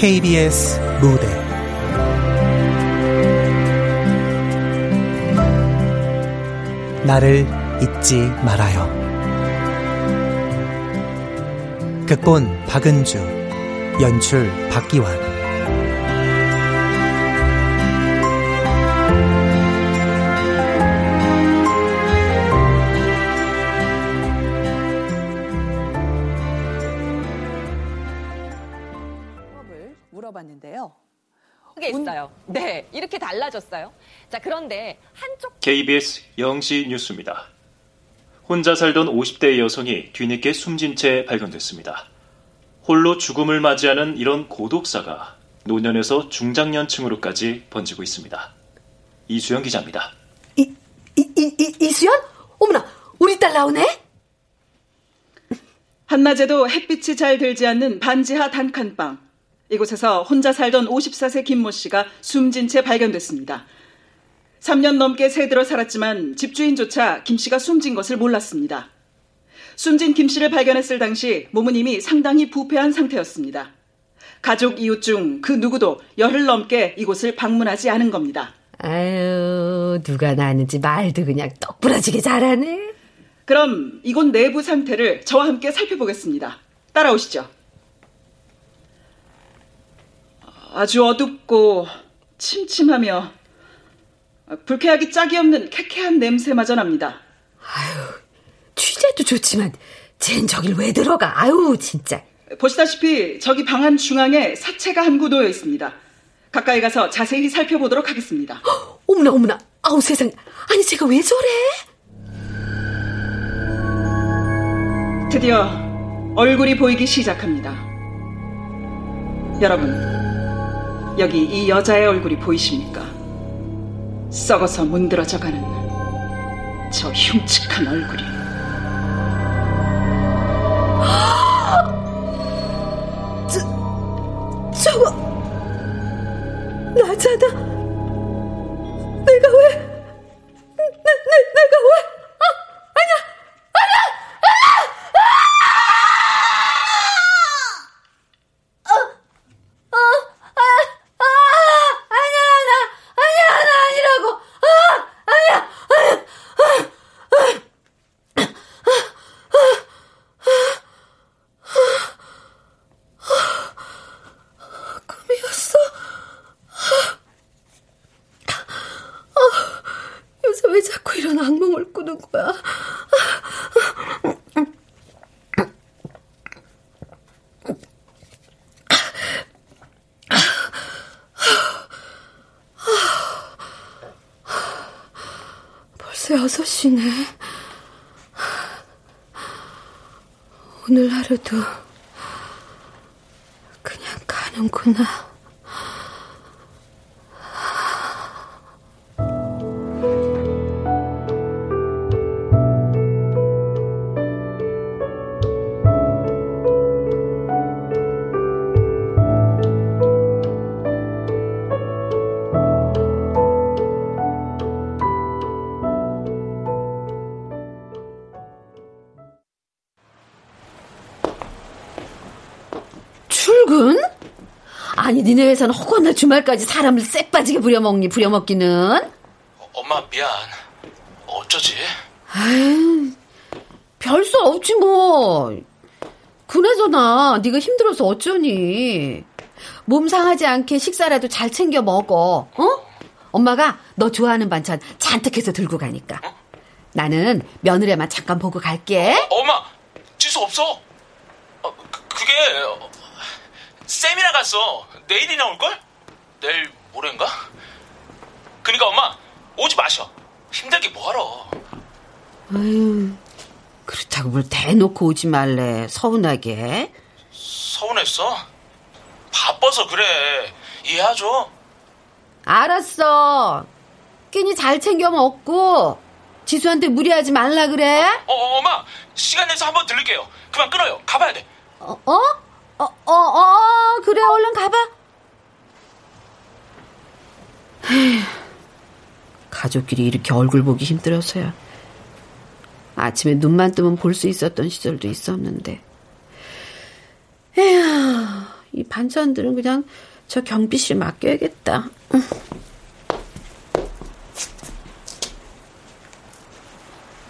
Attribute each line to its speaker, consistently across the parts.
Speaker 1: KBS 무대 나를 잊지 말아요. 극본 박은주, 연출 박기환.
Speaker 2: KBS 영시 뉴스입니다. 혼자 살던 50대 여성이 뒤늦게 숨진 채 발견됐습니다. 홀로 죽음을 맞이하는 이런 고독사가 노년에서 중장년층으로까지 번지고 있습니다. 이수영 기자입니다.
Speaker 3: 이, 이, 이, 이, 이수연? 어머나, 우리 딸 나오네?
Speaker 4: 한낮에도 햇빛이 잘 들지 않는 반지하 단칸방. 이곳에서 혼자 살던 54세 김모 씨가 숨진 채 발견됐습니다. 3년 넘게 새들어 살았지만 집주인조차 김 씨가 숨진 것을 몰랐습니다. 숨진 김 씨를 발견했을 당시 몸은 이미 상당히 부패한 상태였습니다. 가족 이웃 중 그 누구도 열흘 넘게 이곳을 방문하지 않은 겁니다.
Speaker 3: 아유, 누가 나는지 말도 그냥 똑부러지게 잘하네.
Speaker 4: 그럼 이곳 내부 상태를 저와 함께 살펴보겠습니다. 따라오시죠. 아주 어둡고 침침하며 불쾌하기 짝이 없는 쾌쾌한 냄새마저 납니다.
Speaker 3: 아유, 취재도 좋지만 쟨 저길 왜 들어가? 아유, 진짜.
Speaker 4: 보시다시피 저기 방안 중앙에 사체가 한 구 놓여 있습니다. 가까이 가서 자세히 살펴보도록 하겠습니다.
Speaker 3: 헉, 어머나, 어머나. 아우, 세상. 아니, 제가 왜 저래?
Speaker 4: 드디어 얼굴이 보이기 시작합니다. 여러분, 여기 이 여자의 얼굴이 보이십니까? 썩어서 문드러져가는 저 흉측한 얼굴이.
Speaker 3: 자꾸 이런 악몽을 꾸는 거야? 벌써 6시네. 오늘 하루도 그냥 가는구나. 니 니네 회사는 허구한 주말까지 사람을 쎄 빠지게 부려먹니 부려먹기는
Speaker 5: 어, 엄마 미안. 어쩌지?
Speaker 3: 아유 별수 없지 뭐 그나저나 네가 힘들어서 어쩌니 몸 상하지 않게 식사라도 잘 챙겨 먹어 어? 엄마가 너 좋아하는 반찬 잔뜩 해서 들고 가니까 나는 며느리만 잠깐 보고 갈게
Speaker 5: 어, 엄마 지수 없어. 어, 그, 그게 어, 쌤이랑 갔어. 내일이 나 올 걸? 내일 모레인가? 그니까 엄마 오지 마셔. 힘들게 뭐하러?
Speaker 3: 아유 그렇다고 뭘 대놓고 오지 말래 서운하게
Speaker 5: 서운했어? 바빠서 그래. 이해하죠?
Speaker 3: 알았어 끼니 잘 챙겨 먹고 지수한테 무리하지 말라 그래
Speaker 5: 어, 어, 엄마 시간 내서 한번 들릴게요. 그만 끊어요. 가봐야 돼.
Speaker 3: 어? 어? 어, 어, 어, 그래, 얼른 가봐. 가족끼리 이렇게 얼굴 보기 힘들어서야. 아침에 눈만 뜨면 볼 수 있었던 시절도 있었는데. 에휴, 이 반찬들은 그냥 저 경비 씨 맡겨야겠다.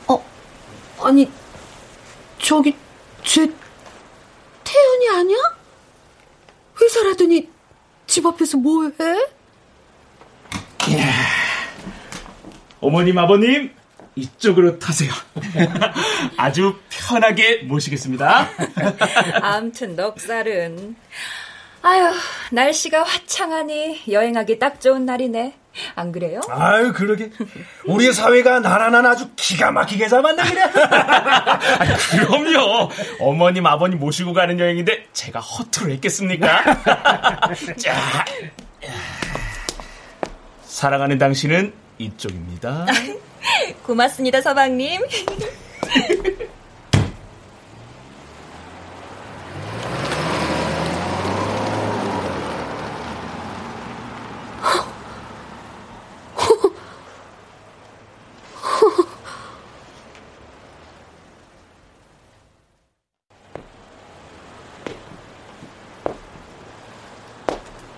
Speaker 3: 어, 아니, 저기, 쟤, 태연이 아니야? 회사라더니 집 앞에서 뭐 해?
Speaker 5: 예. 어머님, 아버님, 이쪽으로 타세요. 아주 편하게 모시겠습니다.
Speaker 6: 암튼 넉살은 아유 날씨가 화창하니 여행하기 딱 좋은 날이네. 안 그래요?
Speaker 7: 아유 그러게 우리 사회가 나라는 아주 기가 막히게 잡았네 그래.
Speaker 5: 아, 그럼요. 어머님 아버님 모시고 가는 여행인데 제가 허투루 했겠습니까? 자, 사랑하는 당신은 이쪽입니다.
Speaker 6: 고맙습니다, 서방님.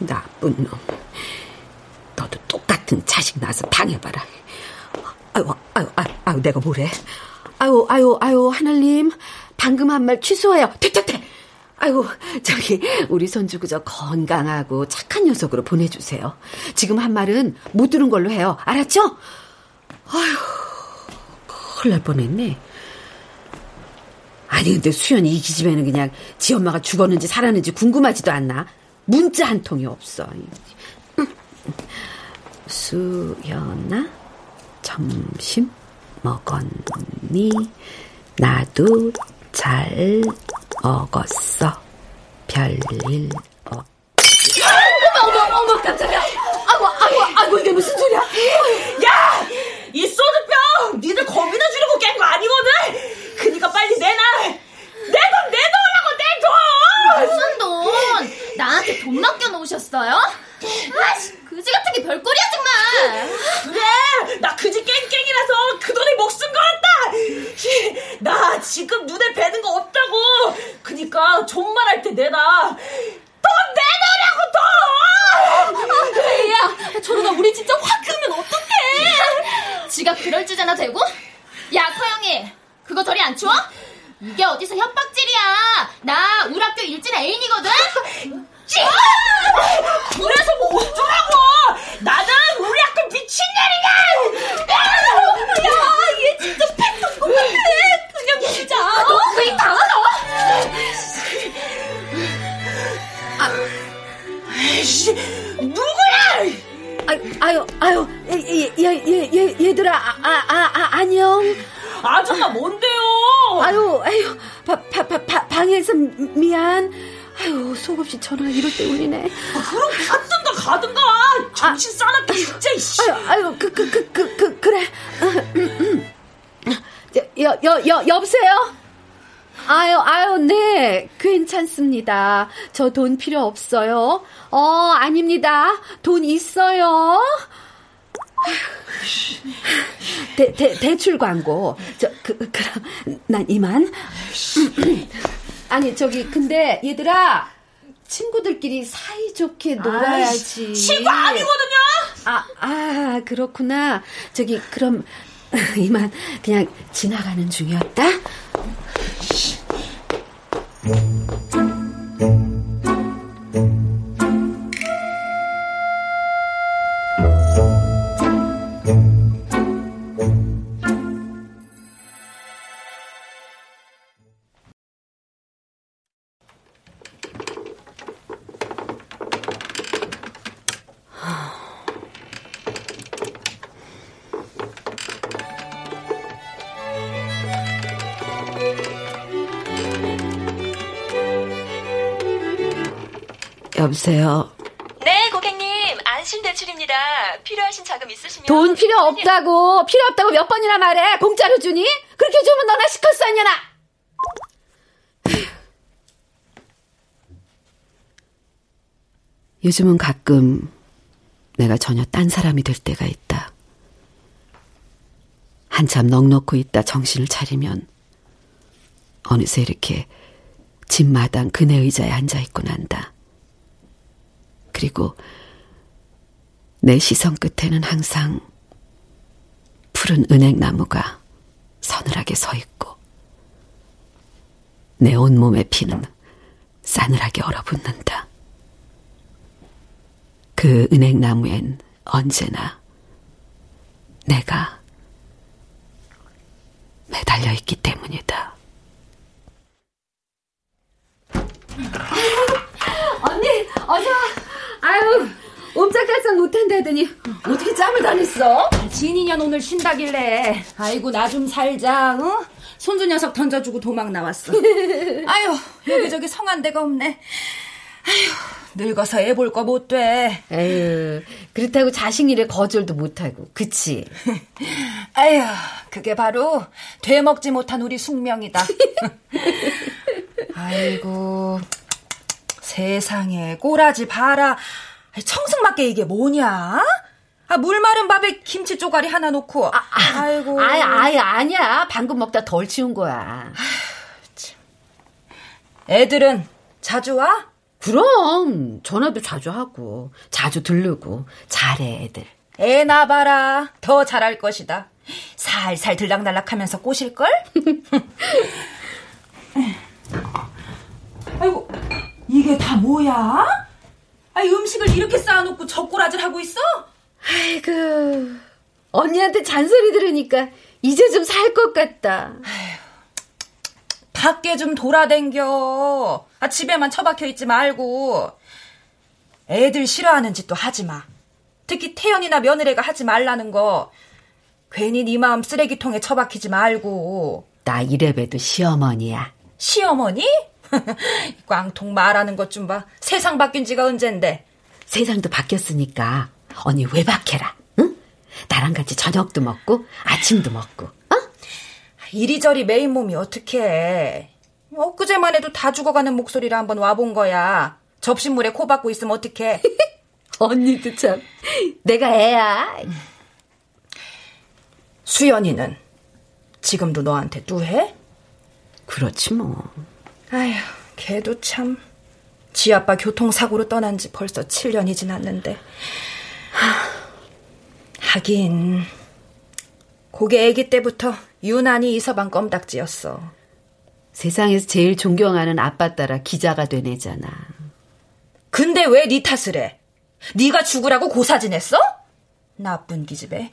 Speaker 3: 나쁜 놈. 너도 똑같은 자식 낳아서 당해봐라. 아유, 아유, 아유, 아유, 내가 뭐래? 아유, 아유, 아유, 하늘님. 방금 한 말 취소해요. 퇴퇴퇴! 아유, 저기, 우리 손주 그저 건강하고 착한 녀석으로 보내주세요. 지금 한 말은 못 들은 걸로 해요. 알았죠? 아유, 큰일 날 뻔했네. 아니, 근데 수연이 이 기집애는 그냥 지 엄마가 죽었는지 살았는지 궁금하지도 않나? 문자 한 통이 없어. 수연아, 점심 먹었니? 나도 잘 먹었어. 별일 없. 어머, 어머, 어머, 깜짝이야. 아이고, 아이고, 아이고, 이게 무슨 소리야?
Speaker 8: 야! 이 소주병! 니들 겁이나 주려고 깬 거 아니거든? 그니까 빨리 내놔! 내 돈 내놓으라고, 내 돈!
Speaker 9: 무슨 돈? 나한테 돈 맡겨 놓으셨어요? 아씨, 그지 같은 게 별꼴이야, 정말!
Speaker 8: 그래! 나 그지 깽깽이라서 그 돈이 목숨 걸었다! 나 지금 눈에 뵈는 거 없다고! 그니까 존만 할때 내놔! 돈 내놓으라고, 돈!
Speaker 9: 아, 야, 저러다 우리 진짜 확 끄면 어떡해! 지가 그럴 줄잖아 되고? 야, 서영이, 그거 저리 안 치워? 이게 어디서 협박질이야! 나 우리 학교 일진 애인이거든?
Speaker 8: 그래서 뭐 어쩌라고! 나는 우리 학교 미친년이야!
Speaker 9: 야, 얘 진짜 팩트 똑같아! 그냥 진짜! 너 그이 당하다!
Speaker 8: 아이씨, 누구야!
Speaker 3: 아유, 아유, 아유, 얘, 얘, 얘, 얘, 얘들아, 아, 아, 아, 아, 안녕.
Speaker 8: 아줌마 뭔데요?
Speaker 3: 아유, 아유, 바, 바, 바, 바, 방에서 미안. 아유, 속없이 전화가 이럴 때 울리네.
Speaker 8: 아, 그럼 갔든가 가든가! 정신 싸납게 진짜, 이씨!
Speaker 3: 아유, 아유, 그, 그, 그, 그, 그, 그 래. 여, 여, 여, 여보세요? 아유, 아유, 네, 괜찮습니다. 저 돈 필요 없어요. 어, 아닙니다. 돈 있어요. 대, 대, 대출 광고. 저, 그, 그럼, 난 이만. 아니, 저기, 근데, 얘들아. 친구들끼리 사이좋게 놀아야지.
Speaker 8: 아이, 친구 아니거든요?
Speaker 3: 아, 아, 그렇구나. 저기, 그럼, 이만, 그냥 지나가는 중이었다? 여보세요.
Speaker 6: 네, 고객님. 안심 대출입니다. 필요하신 자금 있으시면
Speaker 3: 돈 필요 없다고 필요 없다고 몇 번이나 말해 공짜로 주니? 그렇게 주면 너나 시켰어 아니나 요즘은 가끔 내가 전혀 딴 사람이 될 때가 있다. 한참 넋놓고 있다 정신을 차리면 어느새 이렇게 집 마당 그네 의자에 앉아 있고 난다. 그리고 내 시선 끝에는 항상 푸른 은행나무가 서늘하게 서 있고 내 온몸에 피는 싸늘하게 얼어붙는다. 그 은행나무엔 언제나 내가 매달려 있기 때문이다. 언니, 어서 아유, 옴짝달싹 못한다더니 어떻게 짬을 다 냈어?
Speaker 6: 진이년 오늘 쉰다길래 아이고 나 좀 살자 응? 손주 녀석 던져주고 도망 나왔어 아유 여기저기 성한 데가 없네 아유 늙어서 애 볼 거 못 돼.
Speaker 3: 에휴, 그렇다고 자식 일에 거절도 못하고, 그치?
Speaker 6: 아유, 그게 바로 되먹지 못한 우리 숙명이다. 아이고, 세상에, 꼬라지 봐라. 청승맞게 이게 뭐냐? 아, 물 마른 밥에 김치 쪼가리 하나 놓고. 아,
Speaker 3: 아 이고. 아이, 아이, 아니야. 방금 먹다 덜 치운 거야.
Speaker 6: 애들은 자주 와?
Speaker 3: 그럼 전화도 자주 하고 자주 들르고 잘해 애들.
Speaker 6: 애 나봐라 더 잘할 것이다. 살살 들락날락하면서 꼬실걸? 아이고 이게 다 뭐야? 아이 음식을 이렇게 쌓아놓고 젓고라질 하고 있어?
Speaker 3: 아이고 언니한테 잔소리 들으니까 이제 좀 살 것 같다. 아휴.
Speaker 6: 밖에 좀 돌아댕겨. 아, 집에만 처박혀 있지 말고. 애들 싫어하는 짓도 하지 마. 특히 태연이나 며느리가 하지 말라는 거. 괜히 네 마음 쓰레기통에 처박히지 말고.
Speaker 3: 나 이래봬도 시어머니야.
Speaker 6: 시어머니? 꽝통 말하는 것 좀 봐. 세상 바뀐 지가 언젠데.
Speaker 3: 세상도 바뀌었으니까 언니 외박해라. 응? 나랑 같이 저녁도 먹고 아침도 먹고.
Speaker 6: 이리저리 메인 몸이 어떻게 엊그제만 해도 다 죽어가는 목소리를 한번 와본 거야. 접시물에 코 박고 있으면 어떡해.
Speaker 3: 언니도 참. 내가 애야.
Speaker 6: 수연이는 지금도 너한테 뚜해?
Speaker 3: 그렇지 뭐.
Speaker 6: 아휴, 걔도 참. 지 아빠 교통사고로 떠난 지 벌써 7년이 지났는데. 하긴 고게 애기 때부터 유난히 이 서방 껌딱지였어.
Speaker 3: 세상에서 제일 존경하는 아빠 따라 기자가 된 애잖아.
Speaker 6: 근데 왜 네 탓을 해? 네가 죽으라고 고사지냈어? 나쁜 기집애.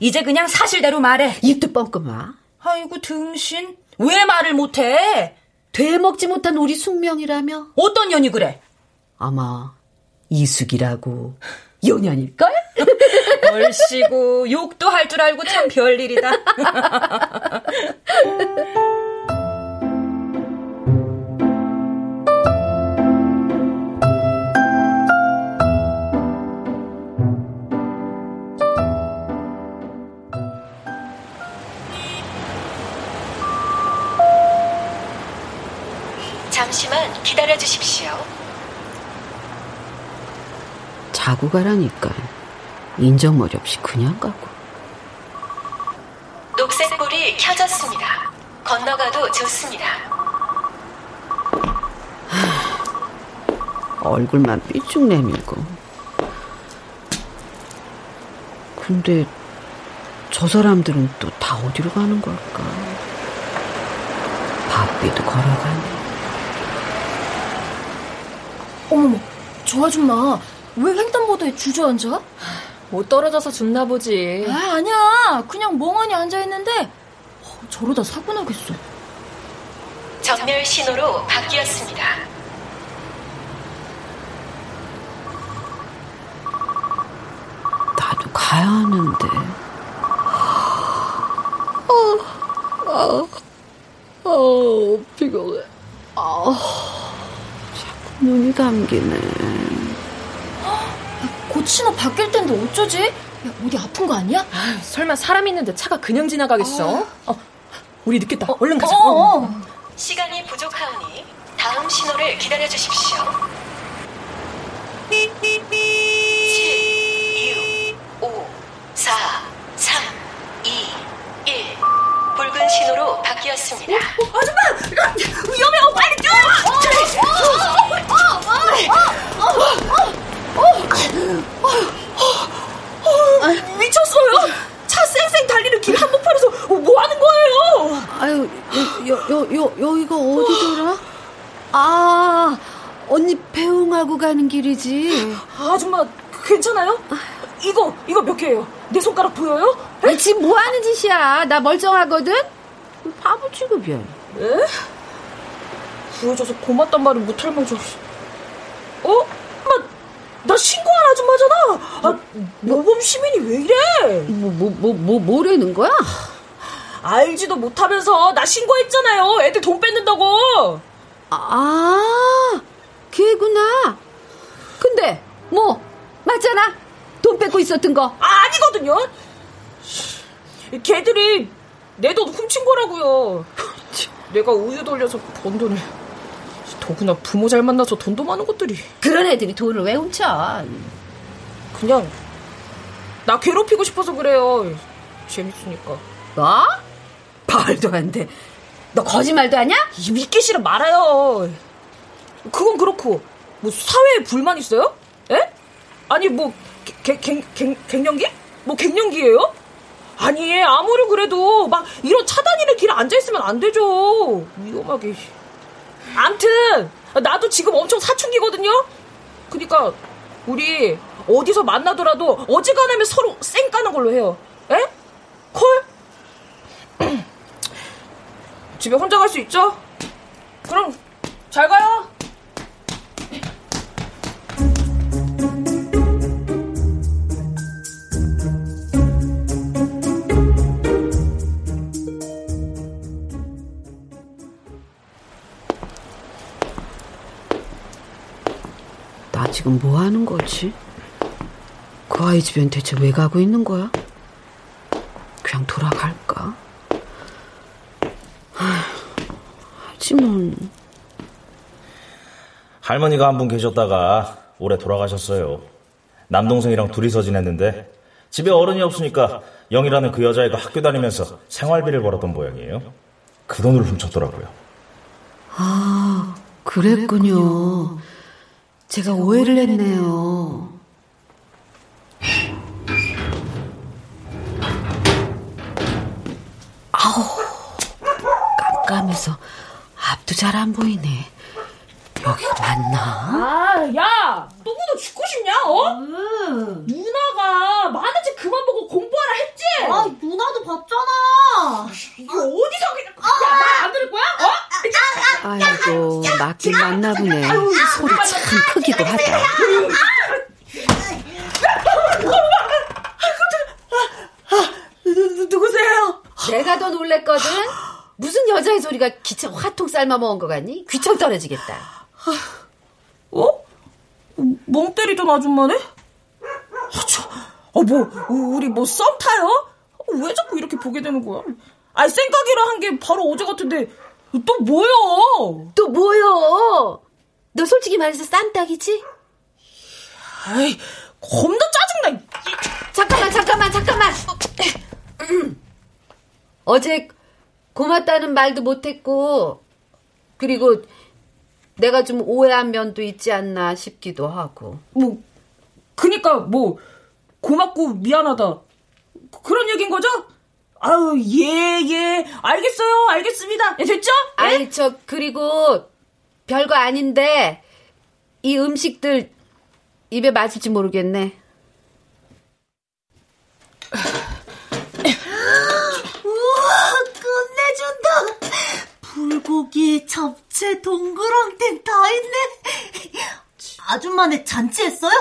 Speaker 6: 이제 그냥 사실대로 말해.
Speaker 3: 입도 뻥끔아.
Speaker 6: 아이고 등신. 왜 말을 못해?
Speaker 3: 되먹지 못한 우리 숙명이라며?
Speaker 6: 어떤 년이 그래?
Speaker 3: 아마 이숙이라고. 요년일걸?
Speaker 6: 얼씨구 욕도 할 줄 알고 참 별일이다.
Speaker 10: 잠시만 기다려 주십시오.
Speaker 3: 자고 가라니까. 인정머리 없이 그냥 가고.
Speaker 10: 녹색불이 켜졌습니다. 건너가도 좋습니다.
Speaker 3: 얼굴만 삐쭉 내밀고. 근데 저 사람들은 또 다 어디로 가는 걸까? 바삐도 걸어가네.
Speaker 11: 어머머, 저 아줌마 왜 횡단보도에 주저앉아?
Speaker 8: 못 떨어져서 죽나 보지.
Speaker 11: 아, 아니야. 그냥 멍하니 앉아있는데 어, 저러다 사고 나겠어.
Speaker 10: 전멸 신호로 바뀌었습니다.
Speaker 3: 나도 가야 하는데. 어, 어, 어, 피곤해. 어, 눈이 감기네.
Speaker 11: 곧 신호 바뀔 텐데 어쩌지? 야, 어디 아픈 거 아니야?
Speaker 8: 아, 설마 사람 있는데 차가 그냥 지나가겠어? 어, 우리 늦겠다.
Speaker 11: 어,
Speaker 8: 얼른 가자.
Speaker 11: 어, 어.
Speaker 10: 시간이 부족하오니 다음 신호를 기다려 주십시오. 7, 6, 5, 4, 3, 2, 1. 붉은 신호로 바뀌었습니다.
Speaker 6: 어, 아줌마! 위험해! 빨리 뛰어!
Speaker 8: 아, 미쳤어요! 차 쌩쌩 달리는 길 한복판에서 뭐 하는 거예요?
Speaker 3: 아유, 여, 여, 여, 여기가 어디더라? 아, 언니 배웅하고 가는 길이지.
Speaker 8: 아줌마, 괜찮아요? 이거, 이거 몇 개예요? 내 손가락 보여요?
Speaker 3: 에? 지금 뭐 하는 짓이야? 나 멀쩡하거든? 바보 취급이야.
Speaker 8: 에? 보여줘서 고맙단 말은 못할 망정. 어? 나, 나 신고한 아줌마잖아. 아, 모범 시민이 왜 이래?
Speaker 3: 뭐, 뭐, 뭐, 뭐, 뭐라는 거야?
Speaker 8: 알지도 못하면서 나 신고했잖아요. 애들 돈 뺏는다고.
Speaker 3: 아, 걔구나. 근데, 뭐, 맞잖아. 돈 뺏고 있었던 거.
Speaker 8: 아, 아니거든요. 걔들이 내 돈 훔친 거라고요. 내가 우유 돌려서 번 돈을. 더구나 부모 잘 만나서 돈도 많은 것들이.
Speaker 3: 그런 애들이 돈을 왜 훔쳐?
Speaker 8: 그냥 나 괴롭히고 싶어서 그래요. 재밌으니까.
Speaker 3: 뭐? 말도 안 돼. 너 거짓말도 하냐?
Speaker 8: 믿기 싫어 말아요. 그건 그렇고 뭐 사회에 불만 있어요? 에? 아니 뭐 개, 개, 개, 갱년기? 뭐 갱년기예요? 아니 아무리 그래도 막 이런 차 다니는 길에 앉아 있으면 안 되죠. 위험하게. 암튼 나도 지금 엄청 사춘기거든요. 그니까 우리 어디서 만나더라도 어지간하면 서로 쌩 까는 걸로 해요. 에? 콜? 집에 혼자 갈 수 있죠? 그럼 잘 가요.
Speaker 3: 지금 뭐 하는 거지? 그 아이 집엔 대체 왜 가고 있는 거야? 그냥 돌아갈까? 하지만
Speaker 12: 할머니가 한 분 계셨다가 올해 돌아가셨어요. 남동생이랑 둘이서 지냈는데 집에 어른이 없으니까 영이라는 그 여자애가 학교 다니면서 생활비를 벌었던 모양이에요. 그 돈을 훔쳤더라고요.
Speaker 3: 아 그랬군요. 제가 오해를 했네요. 아우 깜깜해서 앞도 잘 안 보이네. 여기가 맞나?
Speaker 8: 아, 야, 너무도 죽고 싶냐? 어? 음. 누나가 만화책 그만 보고 공부하라 했지?
Speaker 13: 아, 누나도 봤잖아.
Speaker 8: 이거 어디서 그냥? 야, 나안 들을 거야? 어?
Speaker 3: 아이고 맞긴 맞나 보네. 소리 참 크기도 하다.
Speaker 8: 누구세요?
Speaker 3: 내가 더 놀랬거든. 무슨 여자의 소리가 기차 화통 삶아 먹은 거 같니? 귀청 떨어지겠다.
Speaker 8: 어? 멍 때리던 아줌마네? 아, 저, 어, 뭐, 우리 뭐 썸 타요? 왜 자꾸 이렇게 보게 되는 거야? 아니, 생각이라 한 게 바로 어제 같은데, 또 뭐요?
Speaker 3: 또 뭐요? 너 솔직히 말해서 싼딱이지?
Speaker 8: 아이, 겁나 짜증나.
Speaker 3: 잠깐만, 잠깐만, 잠깐만. 어제 고맙다는 말도 못했고, 그리고 내가 좀 오해한 면도 있지 않나 싶기도 하고.
Speaker 8: 뭐, 그니까 뭐, 고맙고 미안하다. 그런 얘기인 거죠? 아유, 예, 예. 알겠어요. 알겠습니다. 예, 됐죠? 예?
Speaker 3: 아이, 저, 그리고 별거 아닌데, 이 음식들 입에 맞을지 모르겠네.
Speaker 13: 우와, 끝내준다. 불고기, 잡채, 동그랑땡 다 있네. 아줌마네 잔치했어요?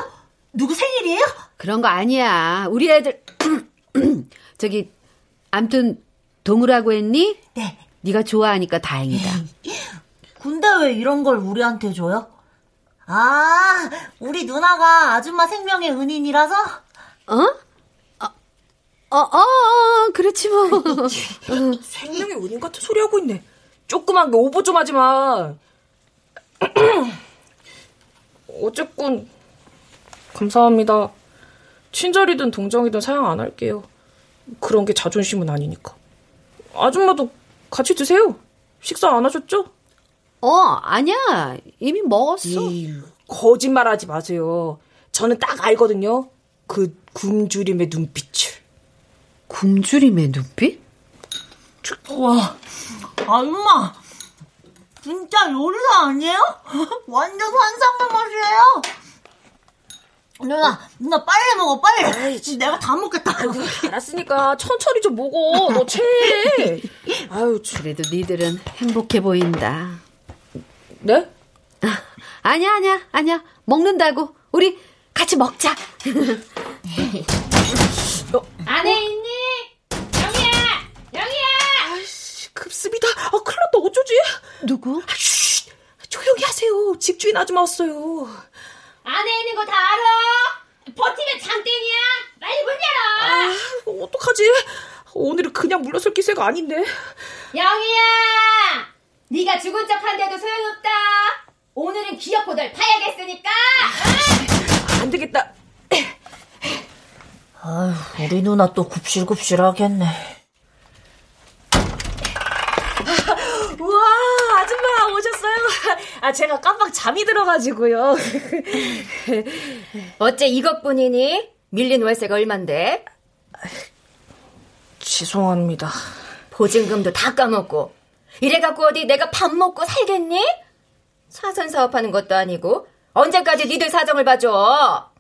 Speaker 13: 누구 생일이에요?
Speaker 3: 그런 거 아니야. 우리 애들 저기 암튼 동우라고 했니?
Speaker 13: 네.
Speaker 3: 네가 좋아하니까 다행이다.
Speaker 13: 근데 왜 이런 걸 우리한테 줘요? 아, 우리 누나가 아줌마 생명의 은인이라서?
Speaker 3: 어? 어, 어, 어, 그렇지 뭐.
Speaker 8: 생명의 은인 같은 소리 하고 있네. 조그만 게 오버 좀 하지 마. 어쨌건 감사합니다. 친절이든 동정이든 사양 안 할게요. 그런 게 자존심은 아니니까. 아줌마도 같이 드세요. 식사 안 하셨죠?
Speaker 3: 어, 아니야. 이미 먹었어.
Speaker 8: 에이, 거짓말 하지 마세요. 저는 딱 알거든요. 그 굶주림의 눈빛을.
Speaker 3: 굶주림의 눈빛?
Speaker 13: 와, 아줌마, 진짜 요리사 아니에요? 완전 환상의 맛이에요. 누나, 누나 빨리 먹어, 빨리. 내가 다 먹겠다.
Speaker 8: 알았으니까 천천히 좀 먹어. 너 채.
Speaker 3: 아유, 그래도 니들은 행복해 보인다.
Speaker 8: 네?
Speaker 3: 아니야, 아니야, 아니야. 먹는다고. 우리 같이 먹자.
Speaker 14: 안에 있니? 영희야! 영희야!
Speaker 8: 아이씨, 급습니다. 아, 큰일 났다. 어쩌지?
Speaker 3: 누구?
Speaker 8: 아, 쉬, 조용히 하세요. 집주인 아줌마 왔어요.
Speaker 14: 안에 있는 거 다 알아? 버티면 장땡이야! 빨리 문 열어!
Speaker 8: 아, 어떡하지? 오늘은 그냥 물러설 기세가 아닌데.
Speaker 14: 영희야! 네가 죽은 척한데도 소용없다. 오늘은 기어포들 파야겠으니까.
Speaker 8: 안 되겠다.
Speaker 13: 아휴, 우리 누나 또 굽실굽실 하겠네.
Speaker 8: 우와, 아줌마 오셨어요? 아, 제가 깜빡 잠이 들어가지고요.
Speaker 6: 어째 이것뿐이니? 밀린 월세가 얼만데?
Speaker 8: 죄송합니다.
Speaker 6: 보증금도 다 까먹고 이래갖고 어디 내가 밥 먹고 살겠니? 사선 사업하는 것도 아니고 언제까지 니들 사정을 봐줘?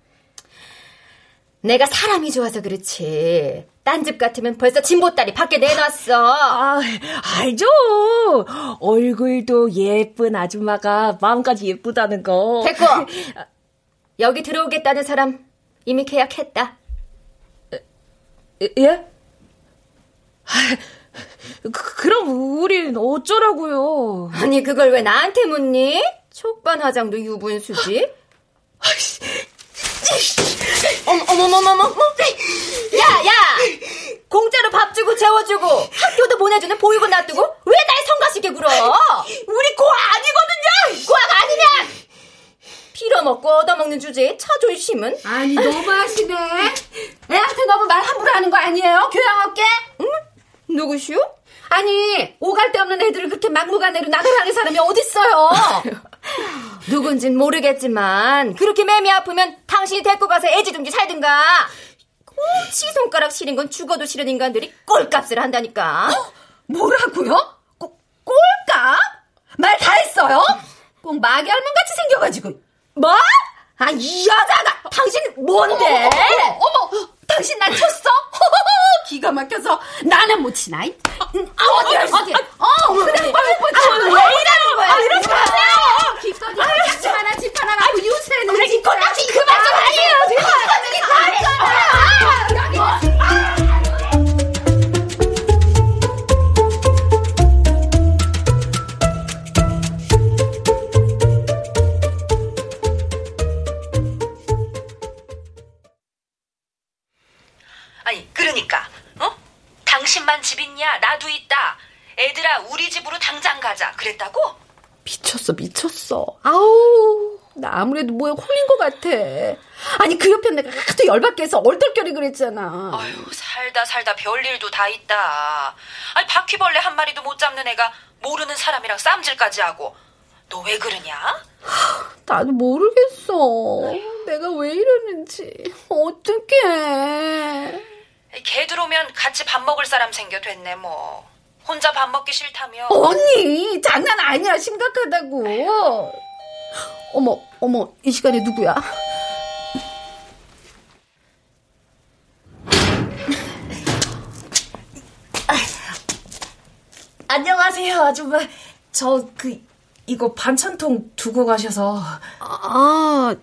Speaker 6: 내가 사람이 좋아서 그렇지. 딴 집 같으면 벌써 진보딸이 밖에 내놨어.
Speaker 8: 아, 알죠. 얼굴도 예쁜 아줌마가 마음까지 예쁘다는 거.
Speaker 6: 됐고. 여기 들어오겠다는 사람 이미 계약했다.
Speaker 8: 예? 그, 그럼 우린 어쩌라고요?
Speaker 6: 아니 그걸 왜 나한테 묻니? 촉반 화장도 유분수지. 어머 어머 어머 어머. 야 야. 공짜로 밥 주고 재워주고 학교도 보내주는 보육원 놔두고 왜 날 성가시게 굴어?
Speaker 8: 우리 고아 아니거든요.
Speaker 6: 고아가 아니냐? 빌어먹고 얻어먹는 주제에 자존심은?
Speaker 3: 아니 너무하시네. 애한테 너무 말 함부로 하는 거 아니에요? 교양 없게?
Speaker 6: 응? 누구시오?
Speaker 3: 아니 오갈 데 없는 애들을 그렇게 막무가내로 나가라는 사람이 어딨어요?
Speaker 6: 누군진 모르겠지만 그렇게 매미 아프면 당신이 데리고 가서 애지중지 살든가. 꽁치 손가락 시린 건 죽어도 싫은 인간들이 꼴값을 한다니까.
Speaker 3: 어? 뭐라고요? 꼴, 꼴값? 말 다 했어요? 꼭 마귀 할멈같이 생겨가지고
Speaker 6: 뭐? 아, 이 여자가 당신 뭔데?
Speaker 3: 어머, 어머, 어머, 당신 나 쳤어? 기가 막혀서 나는 못 치나? 아, 어디, 어디? 어, 그래, 빨리
Speaker 6: 아, 왜 이러는 거야?
Speaker 3: 아, 이러지 마세요! 기껏 이거 집 하나, 집 하나 갖고 유세는.
Speaker 6: 그래, 기껏 당신 그만 좀 하세요!
Speaker 3: 아무래도 뭐에 홀린 것 같아. 아니, 그 옆에 내가 하도 열받게 해서 얼떨결에 그랬잖아.
Speaker 10: 아유, 살다 살다 별일도 다 있다. 아니, 바퀴벌레 한 마리도 못 잡는 애가 모르는 사람이랑 쌈질까지 하고. 너 왜 그러냐?
Speaker 3: 나도 모르겠어. 내가 왜 이러는지. 어떡해.
Speaker 10: 걔 들어오면 같이 밥 먹을 사람 생겨 됐네, 뭐. 혼자 밥 먹기 싫다며.
Speaker 3: 언니, 장난 아니야. 심각하다고. 어머, 어머, 이 시간에 누구야?
Speaker 8: 안녕하세요, 아줌마. 저, 그, 이거 반찬통 두고 가셔서.
Speaker 3: 아,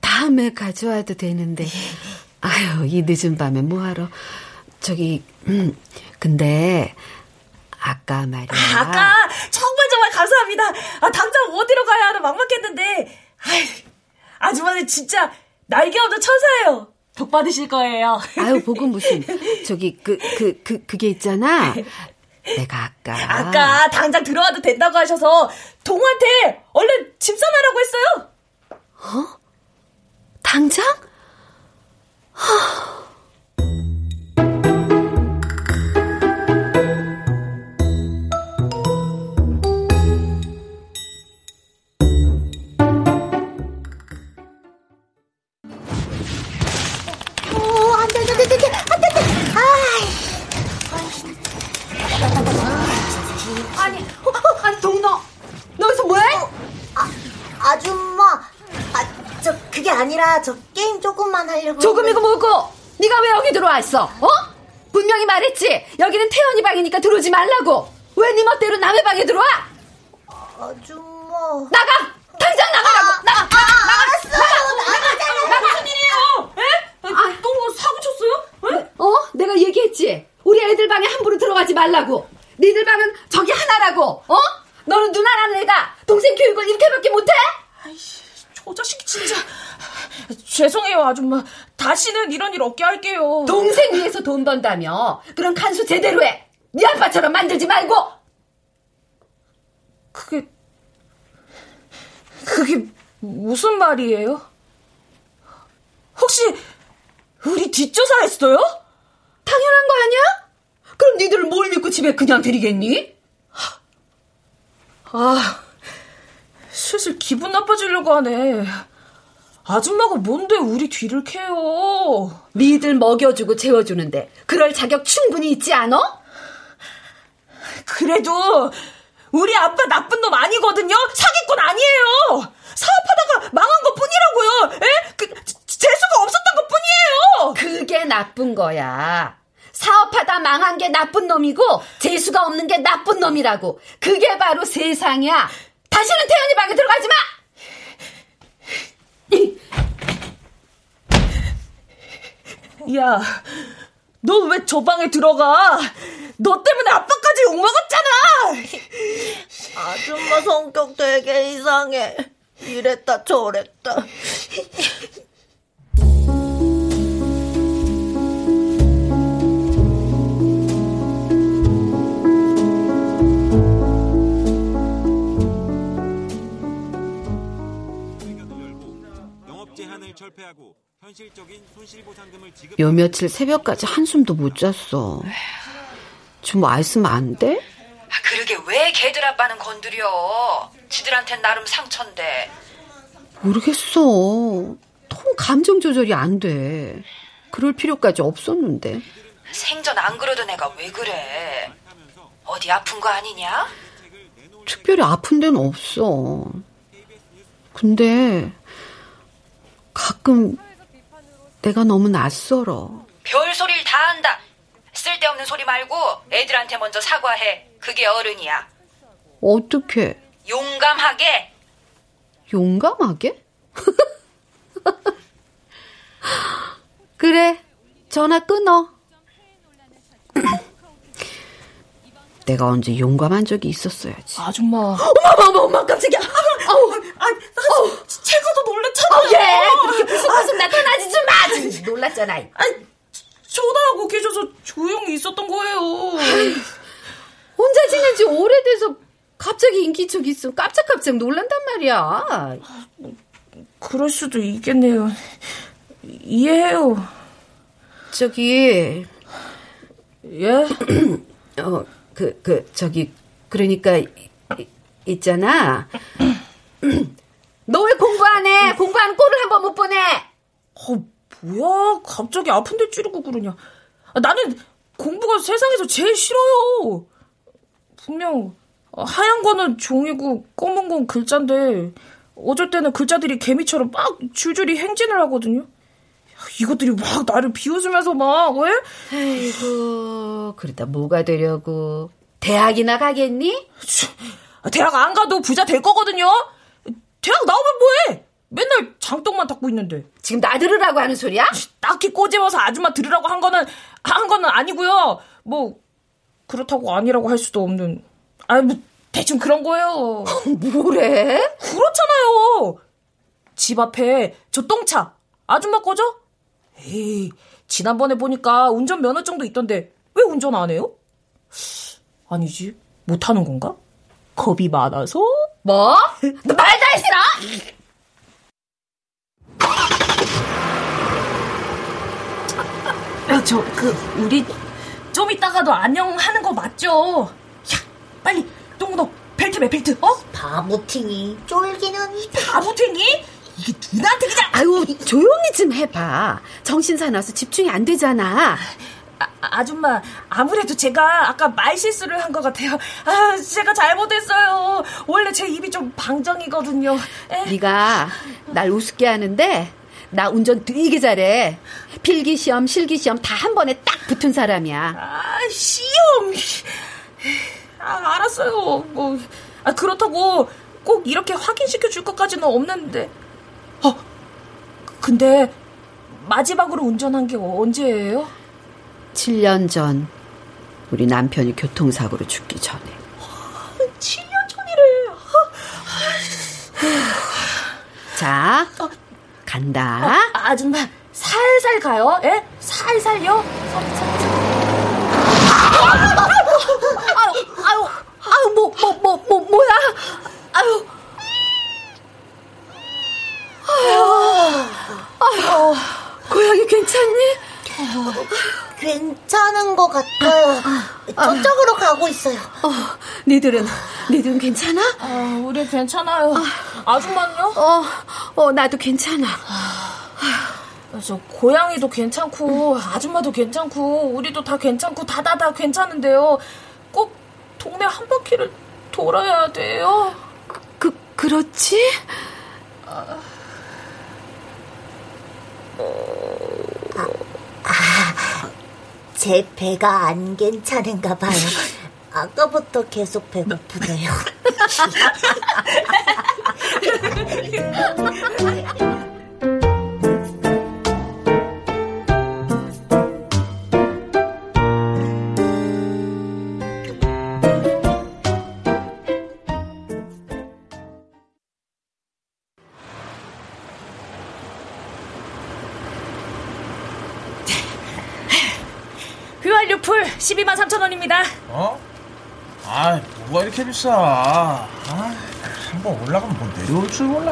Speaker 3: 다음에 가져와도 되는데. 아유, 이 늦은 밤에 뭐하러. 저기, 음, 근데, 아까 말이야.
Speaker 8: 아, 아까 정말 정말 감사합니다. 아, 당장 어디로 가야 하나 막막했는데. 아이, 아줌마는 진짜 날개 없는 천사예요. 복 받으실 거예요.
Speaker 3: 아유, 복은 무슨. 저기, 그, 그, 그, 그게 있잖아. 내가 아까.
Speaker 8: 아까 당장 들어와도 된다고 하셔서 동우한테 얼른 집 사놔라고 했어요.
Speaker 3: 어? 당장? 하...
Speaker 13: 하려고.
Speaker 3: 조금이고 뭐고 네가 왜 여기 들어왔어? 어? 분명히 말했지. 여기는 태연이 방이니까 들어오지 말라고. 왜 네 멋대로 남의 방에 들어와?
Speaker 13: 아줌마.
Speaker 3: 나가! 당장 나가라고! 나가! 나가!
Speaker 13: 알았어. 나가잖아.
Speaker 3: 나가! 무슨 일이에요? 에? 아, 또 사고 쳤어요? 어? 내가 얘기했지. 우리 애들 방에 함부로 들어가지 말라고. 니들 방은 저기 하나라고. 어? 너는 누나라는 애가 동생 교육을 이렇게밖에 못해?
Speaker 8: 아이씨, 저 자식이 진짜. 죄송해요, 아줌마. 다시는 이런 일 없게 할게요.
Speaker 3: 동생 위해서 돈 번다며. 그럼 간수 제대로 해. 네 아빠처럼 만들지 말고.
Speaker 8: 그게 그게 무슨 말이에요? 혹시 우리 뒷조사했어요?
Speaker 3: 당연한 거 아니야? 그럼 니들은 뭘 믿고 집에 그냥 들이겠니?
Speaker 8: 아, 슬슬 기분 나빠지려고 하네. 아줌마가 뭔데 우리 뒤를 캐요?
Speaker 3: 니들 먹여주고 재워주는데 그럴 자격 충분히 있지 않어?
Speaker 8: 그래도 우리 아빠 나쁜 놈 아니거든요? 사기꾼 아니에요! 사업하다가 망한 것 뿐이라고요! 에? 그, 재수가 없었던 것 뿐이에요!
Speaker 3: 그게 나쁜 거야. 사업하다 망한 게 나쁜 놈이고 재수가 없는 게 나쁜 놈이라고. 그게 바로 세상이야. 다시는 태연이 방에 들어가지 마.
Speaker 8: 야, 너왜저 방에 들어가? 너 때문에 아빠까지 욕먹었잖아!
Speaker 13: 아줌마 성격 되게 이상해. 이랬다 저랬다.
Speaker 15: 제한을 철폐하고 현실적인 손실보상금을 지급
Speaker 3: 요 며칠 새벽까지 한숨도 못 잤어. 좀와 있으면 안 돼?
Speaker 10: 아, 그러게 왜 걔들 아빠는 건드려? 지들한텐 나름 상처인데.
Speaker 3: 모르겠어. 통 감정 조절이 안 돼. 그럴 필요까지 없었는데.
Speaker 10: 생전 안 그러던 애가 왜 그래? 어디 아픈 거 아니냐?
Speaker 3: 특별히 아픈 데는 없어. 근데 가끔 내가 너무 낯설어.
Speaker 10: 별 소리를 다 한다. 쓸데없는 소리 말고 애들한테 먼저 사과해. 그게 어른이야.
Speaker 3: 어떻게?
Speaker 10: 용감하게.
Speaker 3: 용감하게? 그래. 전화 끊어. 내가 언제 용감한 적이 있었어야지.
Speaker 8: 아줌마.
Speaker 3: 어머, 어머, 어머, 깜짝이야. 아우,
Speaker 8: 아, 나 제가 더 놀랬잖아요.
Speaker 3: 어, 예. 그렇게 부스부스 나타나지 좀 마. 놀랐잖아.
Speaker 8: 아니, 전화하고 계셔서 조용히 있었던 거예요.
Speaker 3: 혼자 지낸 지 오래돼서 갑자기 인기척 있으면 깜짝깜짝 놀란단 말이야.
Speaker 8: 그럴 수도 있겠네요. 이해해요.
Speaker 3: 저기,
Speaker 8: 예?
Speaker 3: 어, 그, 그, 저기, 그러니까, 이, 있잖아. 너 왜 공부 안 해? 공부하는 꼴을 한 번 못 보내?
Speaker 8: 어, 뭐야? 갑자기 아픈데 찌르고 그러냐. 아, 나는 공부가 세상에서 제일 싫어요. 분명, 하얀 거는 종이고 검은 건 글자인데, 어쩔 때는 글자들이 개미처럼 막 줄줄이 행진을 하거든요. 이것들이 막 나를 비웃으면서 막, 왜?
Speaker 3: 아이고, 그러다 뭐가 되려고. 대학이나 가겠니?
Speaker 8: 대학 안 가도 부자 될 거거든요? 대학 나오면 뭐해? 맨날 장떡만 닦고 있는데.
Speaker 3: 지금 나 들으라고 하는 소리야?
Speaker 8: 딱히 꼬집어서 아줌마 들으라고 한 거는, 한 거는 아니고요. 뭐, 그렇다고 아니라고 할 수도 없는. 아, 뭐, 대충 그런 거예요.
Speaker 3: 뭐래?
Speaker 8: 그렇잖아요. 집 앞에 저 똥차. 아줌마 거죠? 에이, 지난번에 보니까 운전 면허증도 있던데 왜 운전 안 해요? 아니지, 못하는 건가? 겁이 많아서?
Speaker 3: 뭐? 너안 싫어?
Speaker 8: 야, 저, 그, 우리 좀 이따가도 안녕 하는 거 맞죠? 야, 빨리 똥너 벨트 매 벨트, 어?
Speaker 13: 바보팅이 쫄기는
Speaker 8: 바보팅이? 이게 누나한테 그냥
Speaker 3: 아유 조용히 좀 해봐 정신 사나서 집중이 안 되잖아
Speaker 8: 아, 아줌마 아무래도 제가 아까 말 실수를 한 것 같아요 아 제가 잘못했어요 원래 제 입이 좀 방정이거든요
Speaker 3: 에? 네가 날 우습게 하는데 나 운전 되게 잘해. 필기 시험, 실기 시험 다 한 번에 딱 붙은 사람이야.
Speaker 8: 아, 시험. 아, 알았어요. 뭐, 아, 그렇다고 꼭 이렇게 확인시켜 줄 것까지는 없는데. 어, 근데 마지막으로 운전한 게 언제예요?
Speaker 3: 7년 전 우리 남편이 교통사고로 죽기 전에.
Speaker 8: 7년 전이래.
Speaker 3: 자, 간다.
Speaker 8: 어, 아줌마, 살살 가요. 예? 살살요.
Speaker 3: 아유, 아유, 아유, 뭐, 뭐, 뭐, 뭐, 뭐야? 아유. 아유, 아유, 고양이 괜찮니?
Speaker 13: 괜찮은 것 같아요. 가고 있어요.
Speaker 3: 어, 니들은, 니들은 괜찮아?
Speaker 8: 아, 우리 괜찮아요. 아 줌마는요?
Speaker 3: 어, 어, 나도 괜찮아.
Speaker 8: 저 고양이도 괜찮고 아줌마도 괜찮고 우리도 다 괜찮고 다다다 다 괜찮은데요. 꼭 동네 한 바퀴를 돌아야 돼요.
Speaker 3: 그 그렇지?
Speaker 13: 아, 아, 제 배가 안 괜찮은가 봐요. 아까부터 계속 배고프네요.
Speaker 8: 뷰알류풀 12만 3천 원입니다.
Speaker 16: 어? 아, 뭐가 이렇게 비싸? 아, 한번 올라가면 뭐 내려올 줄 몰라.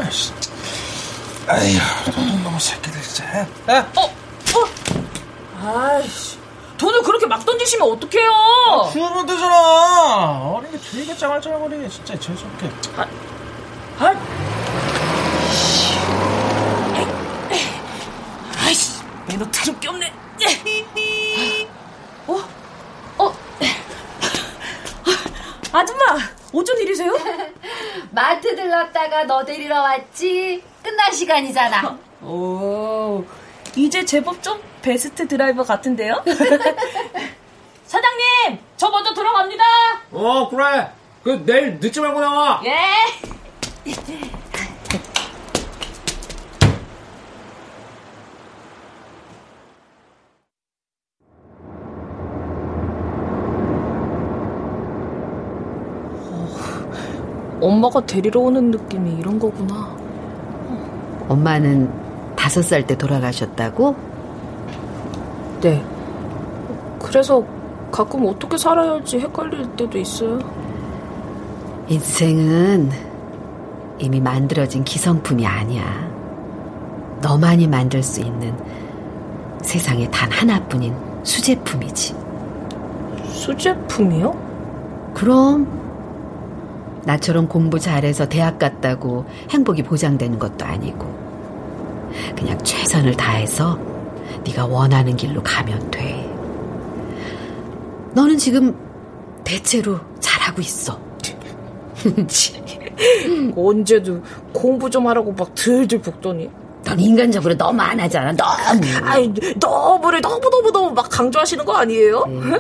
Speaker 16: 아휴, 돈 너무 새끼들 진짜. 아,
Speaker 8: 어, 어. 아이씨, 돈을 그렇게 막 던지시면 어떡해요?
Speaker 16: 아, 주면 되잖아. 어린 게 되게 짱알짱알거리게 진짜 재수 없게.
Speaker 8: 아, 아. 아이씨, 매너 드럽게 없네. 어? 어? 아줌마, 어쩐 일이세요?
Speaker 11: 마트 들렀다가 너 데리러 왔지? 끝날 시간이잖아.
Speaker 8: 오, 이제 제법 좀 베스트 드라이버 같은데요? 사장님, 저 먼저 들어갑니다.
Speaker 7: 어, 그래. 그 내일 늦지 말고 나와.
Speaker 8: 예. 엄마가 데리러 오는 느낌이 이런 거구나.
Speaker 3: 엄마는 다섯 살 때 돌아가셨다고?
Speaker 8: 네. 그래서 가끔 어떻게 살아야 할지 헷갈릴 때도 있어요.
Speaker 3: 인생은 이미 만들어진 기성품이 아니야. 너만이 만들 수 있는 세상에 단 하나뿐인 수제품이지.
Speaker 8: 수제품이요?
Speaker 3: 그럼 나처럼 공부 잘해서 대학 갔다고 행복이 보장되는 것도 아니고 그냥 최선을 다해서 네가 원하는 길로 가면 돼. 너는 지금 대체로 잘하고 있어.
Speaker 8: 언제도 공부 좀 하라고 막 들들 볶더니.
Speaker 3: 넌 인간적으로 너무 안 하잖아. 너무.
Speaker 8: 아이, 너무를 너무너무너무 막 강조하시는 거 아니에요?
Speaker 3: 네.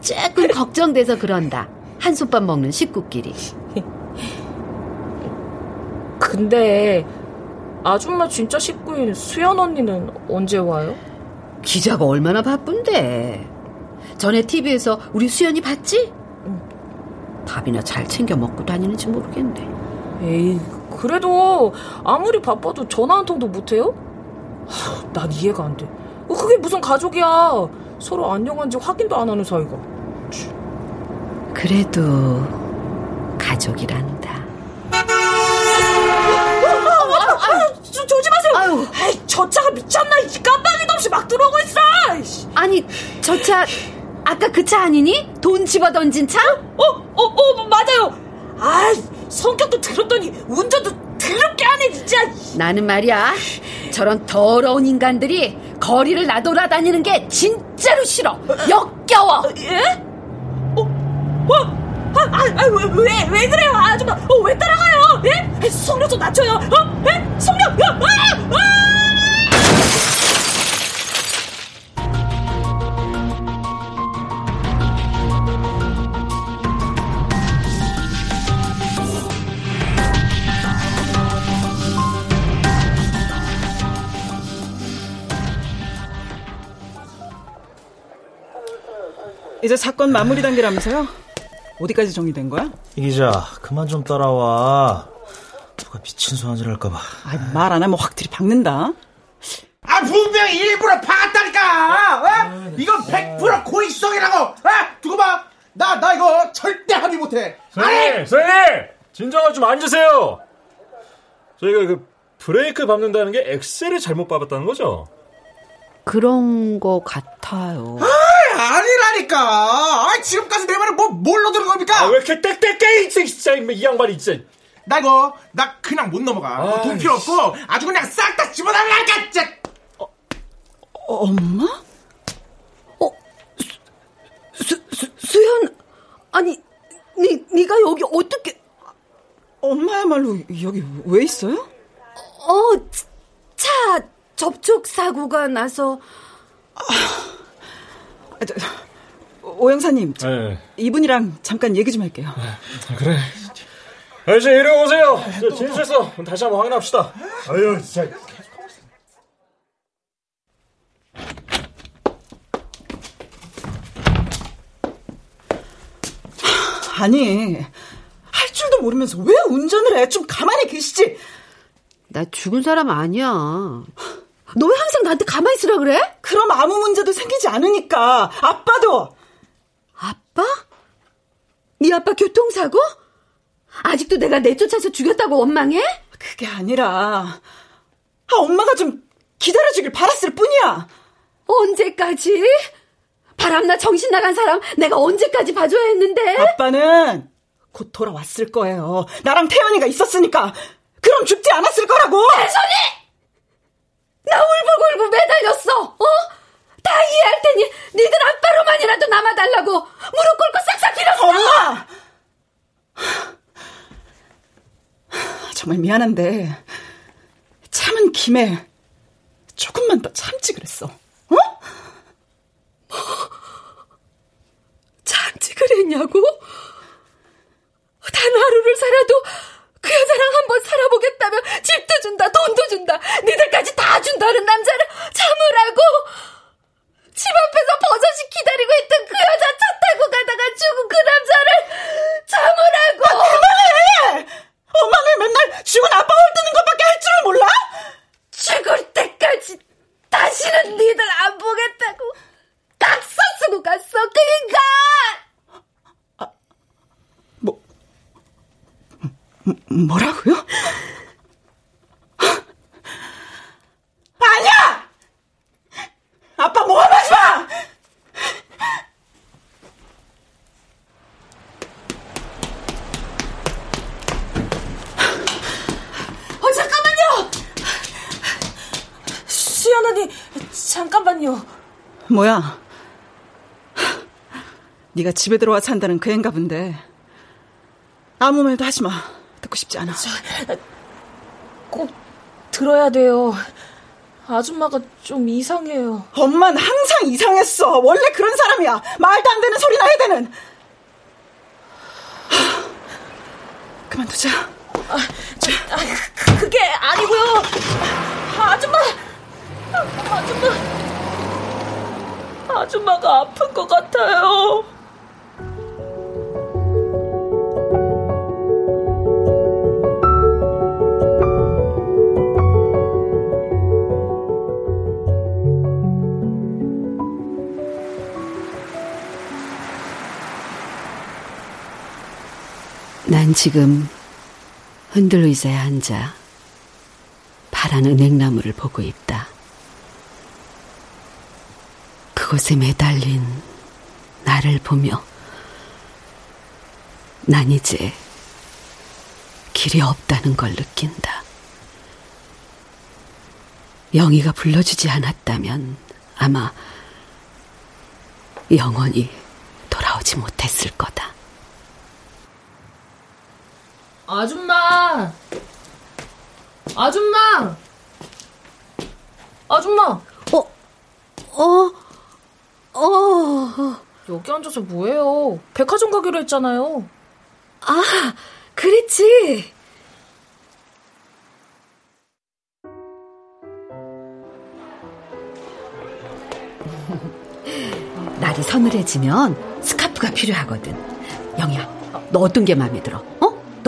Speaker 3: 조금 걱정돼서 그런다. 한솥밥 먹는 식구끼리.
Speaker 8: 근데 아줌마 진짜 식구인 수연 언니는 언제 와요?
Speaker 3: 기자가 얼마나 바쁜데. 전에 TV에서 우리 수연이 봤지? 밥이나 잘 챙겨 먹고 다니는지 모르겠네.
Speaker 8: 에이, 그래도 아무리 바빠도 전화 한 통도 못해요? 하, 난 이해가 안 돼. 그게 무슨 가족이야. 서로 안녕한지 확인도 안 하는 사이가.
Speaker 3: 그래도 가족이란다.
Speaker 8: 조, 조심하세요. 아유, 저 차가 미쳤나? 이 깜빡이도 없이 막 들어오고 있어.
Speaker 3: 아니, 저 차 아까 그 차 아니니? 돈 집어 던진 차?
Speaker 8: 어, 어, 어, 맞아요. 아, 성격도 더럽더니 운전도 더럽게 하네 진짜.
Speaker 3: 나는 말이야. 저런 더러운 인간들이 거리를 나돌아다니는 게 진짜로 싫어. 역겨워.
Speaker 8: 예? 어? 아, 아, 아, 왜, 왜, 왜 그래요? 아, 아줌마, 어, 왜 따라가요? 예? 아, 속력 좀 낮춰요. 어? 예? 속력, 야, 아! 아!
Speaker 4: 이제 사건 마무리 단계라면서요? 어디까지 정리된 거야?
Speaker 12: 이 기자, 그만 좀 따라와. 누가 미친 소환질 할까봐.
Speaker 4: 말 안 하면 확 들이박는다.
Speaker 16: 아 분명히 일부러 박았다니까. 어? 이건 100% 고의성이라고. 어? 두고 봐. 나 나 이거 절대 합의 못해.
Speaker 17: 선생님, 선생님, 진정하고 좀 앉으세요. 저희가 그 브레이크 밟는다는 게 엑셀을 잘못 밟았다는 거죠?
Speaker 3: 그런 거 같아요.
Speaker 16: 아, 아니라니까. 아, 지금까지 내 말을 뭐 뭘로 들은 겁니까?
Speaker 17: 아, 왜 이렇게 땡땡땡 진짜 이 양반이 진짜.
Speaker 16: 나 이거 나 그냥 못 넘어가.
Speaker 17: 아,
Speaker 16: 돈 필요 없고 아주 그냥 싹 다 집어달라니까. 진짜.
Speaker 4: 엄마?
Speaker 3: 수, 수, 수현, 아니, 니, 니가 여기 어떻게.
Speaker 4: 엄마야말로 여기 왜 있어요?
Speaker 3: 어, 차 접촉 사고가 나서.
Speaker 4: 아, 저, 오영사님, 저,
Speaker 17: 네.
Speaker 4: 이분이랑 잠깐 얘기 좀 할게요.
Speaker 17: 그래. 아, 이제 이리 오세요. 저 진실서 다시 한번 확인합시다. 아유, 진짜.
Speaker 4: 아니, 할 줄도 모르면서 왜 운전을 해? 좀 가만히 계시지.
Speaker 3: 나 죽은 사람 아니야. 너 왜 항상 나한테 가만히 있으라 그래?
Speaker 4: 그럼 아무 문제도 생기지 않으니까. 아빠도.
Speaker 3: 아빠? 네 아빠 교통사고? 아직도 내가 내쫓아서 죽였다고 원망해?
Speaker 4: 그게 아니라, 아, 엄마가 좀 기다려주길 바랐을 뿐이야.
Speaker 3: 언제까지? 바람나 정신 나간 사람 내가 언제까지 봐줘야 했는데?
Speaker 4: 아빠는 곧 돌아왔을 거예요. 나랑 태연이가 있었으니까. 그럼 죽지 않았을 거라고!
Speaker 3: 대선이! 나 울고불고 매달렸어, 어? 다 이해할 테니 니들 아빠로만이라도 남아달라고 무릎 꿇고 싹싹 빌었어!
Speaker 4: 엄마! 정말 미안한데 참은 김에 조금만 더 참지 그랬어. 어?
Speaker 3: 참지 그랬냐고? 단 하루를 살아도 그 여자랑 한번 살아보겠다며 집도 준다 돈도 준다 니들까지 다 준다는 남자를 참으라고 집 앞에서 버젓이 기다리고 있던 그 여자 차 타고 가다가 죽은 그 남자를 참으라고
Speaker 4: 아, 그만해! 엄마는 맨날 죽은 아빠 홀드는 것밖에 할 줄을 몰라?
Speaker 3: 죽을 때까지 다시는 니들 안 보겠다고 각서 쓰고 갔어 그 인간
Speaker 4: 뭐라고요? 아니야! 아빠 모함하지 마!
Speaker 8: 어, 잠깐만요! 수연 언니, 잠깐만요.
Speaker 4: 뭐야? 네가 집에 들어와 산다는 그 애인가 본데 아무 말도 하지 마. 듣고 싶지 않아.
Speaker 8: 꼭 들어야 돼요. 아줌마가 좀 이상해요.
Speaker 4: 엄만 항상 이상했어. 원래 그런 사람이야. 말도 안 되는 소리나 해대는. 그만두자.
Speaker 8: 아, 저, 아, 그, 그게 아니고요. 아 줌마, 아줌마, 아줌마가 아픈 것 같아요.
Speaker 3: 난 지금 흔들 의자에 앉아 파란 은행나무를 보고 있다. 그곳에 매달린 나를 보며 난 이제 길이 없다는 걸 느낀다. 영희가 불러주지 않았다면 아마 영원히 돌아오지 못했을 거다.
Speaker 8: 아줌마! 아줌마! 아줌마!
Speaker 3: 어, 어, 어.
Speaker 8: 여기 앉아서 뭐해요? 백화점 가기로 했잖아요.
Speaker 3: 아, 그랬지. 날이 서늘해지면 스카프가 필요하거든. 영희야, 너 어떤 게 마음에 들어?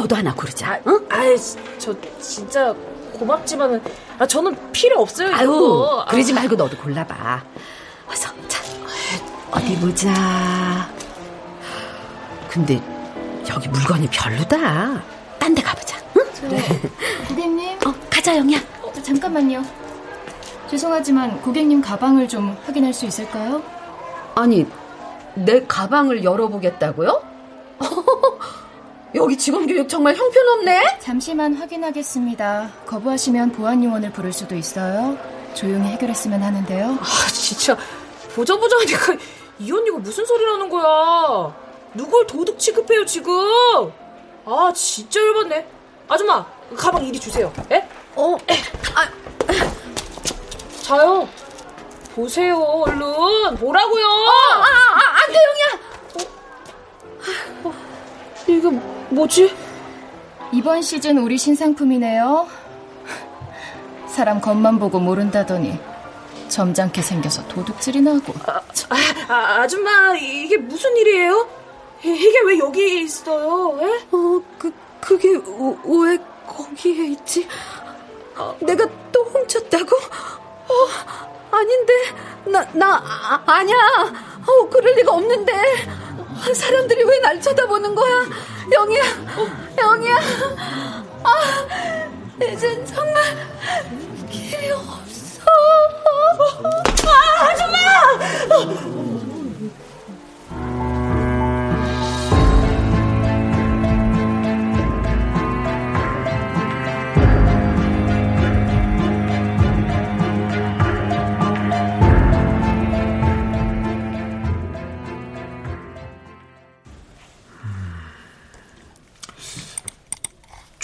Speaker 3: 어? 너도 하나 고르자. 응?
Speaker 8: 아이, 저 진짜 고맙지만은 아, 저는 필요 없어요. 이런
Speaker 3: 아유,
Speaker 8: 거.
Speaker 3: 그러지
Speaker 8: 아.
Speaker 3: 말고 너도 골라봐. 어서, 자, 어디 보자. 근데 여기 물건이 별로다. 딴 데 가보자. 응?
Speaker 11: 고객님.
Speaker 3: 어, 가자, 영희야.
Speaker 11: 저, 잠깐만요. 죄송하지만 고객님 가방을 좀 확인할 수 있을까요?
Speaker 3: 아니, 내 가방을 열어보겠다고요? 여기 직원교육 정말 형편없네?
Speaker 11: 잠시만 확인하겠습니다. 거부하시면 보안 요원을 부를 수도 있어요. 조용히 해결했으면 하는데요.
Speaker 8: 아, 진짜 보자 보자 하니까 이 언니가 무슨 소리라는 거야? 누굴 도둑 취급해요 지금? 아 진짜 열받네. 아줌마 가방 이리 주세요. 에?
Speaker 3: 어?
Speaker 8: 아, 자요. 보세요 얼른 보라고요.
Speaker 3: 아, 아, 아, 안 돼, 영희야.
Speaker 8: 어, 이게 뭐지?
Speaker 11: 이번 시즌 우리 신상품이네요. 사람 겉만 보고 모른다더니 점잖게 생겨서 도둑질이나 하고.
Speaker 8: 아, 아, 아 줌마 이게 무슨 일이에요? 이- 이게 왜 여기 있어요? 에?
Speaker 3: 어, 그, 그게 왜 거기에 있지? 내가 또 훔쳤다고? 어, 아닌데. 나, 나, 아, 아니야. 어, 그럴 리가 없는데. 사람들이 왜 날 쳐다보는 거야? 영희야, 영희야. 아, 이젠 정말 길이 없어. 아, 아줌마!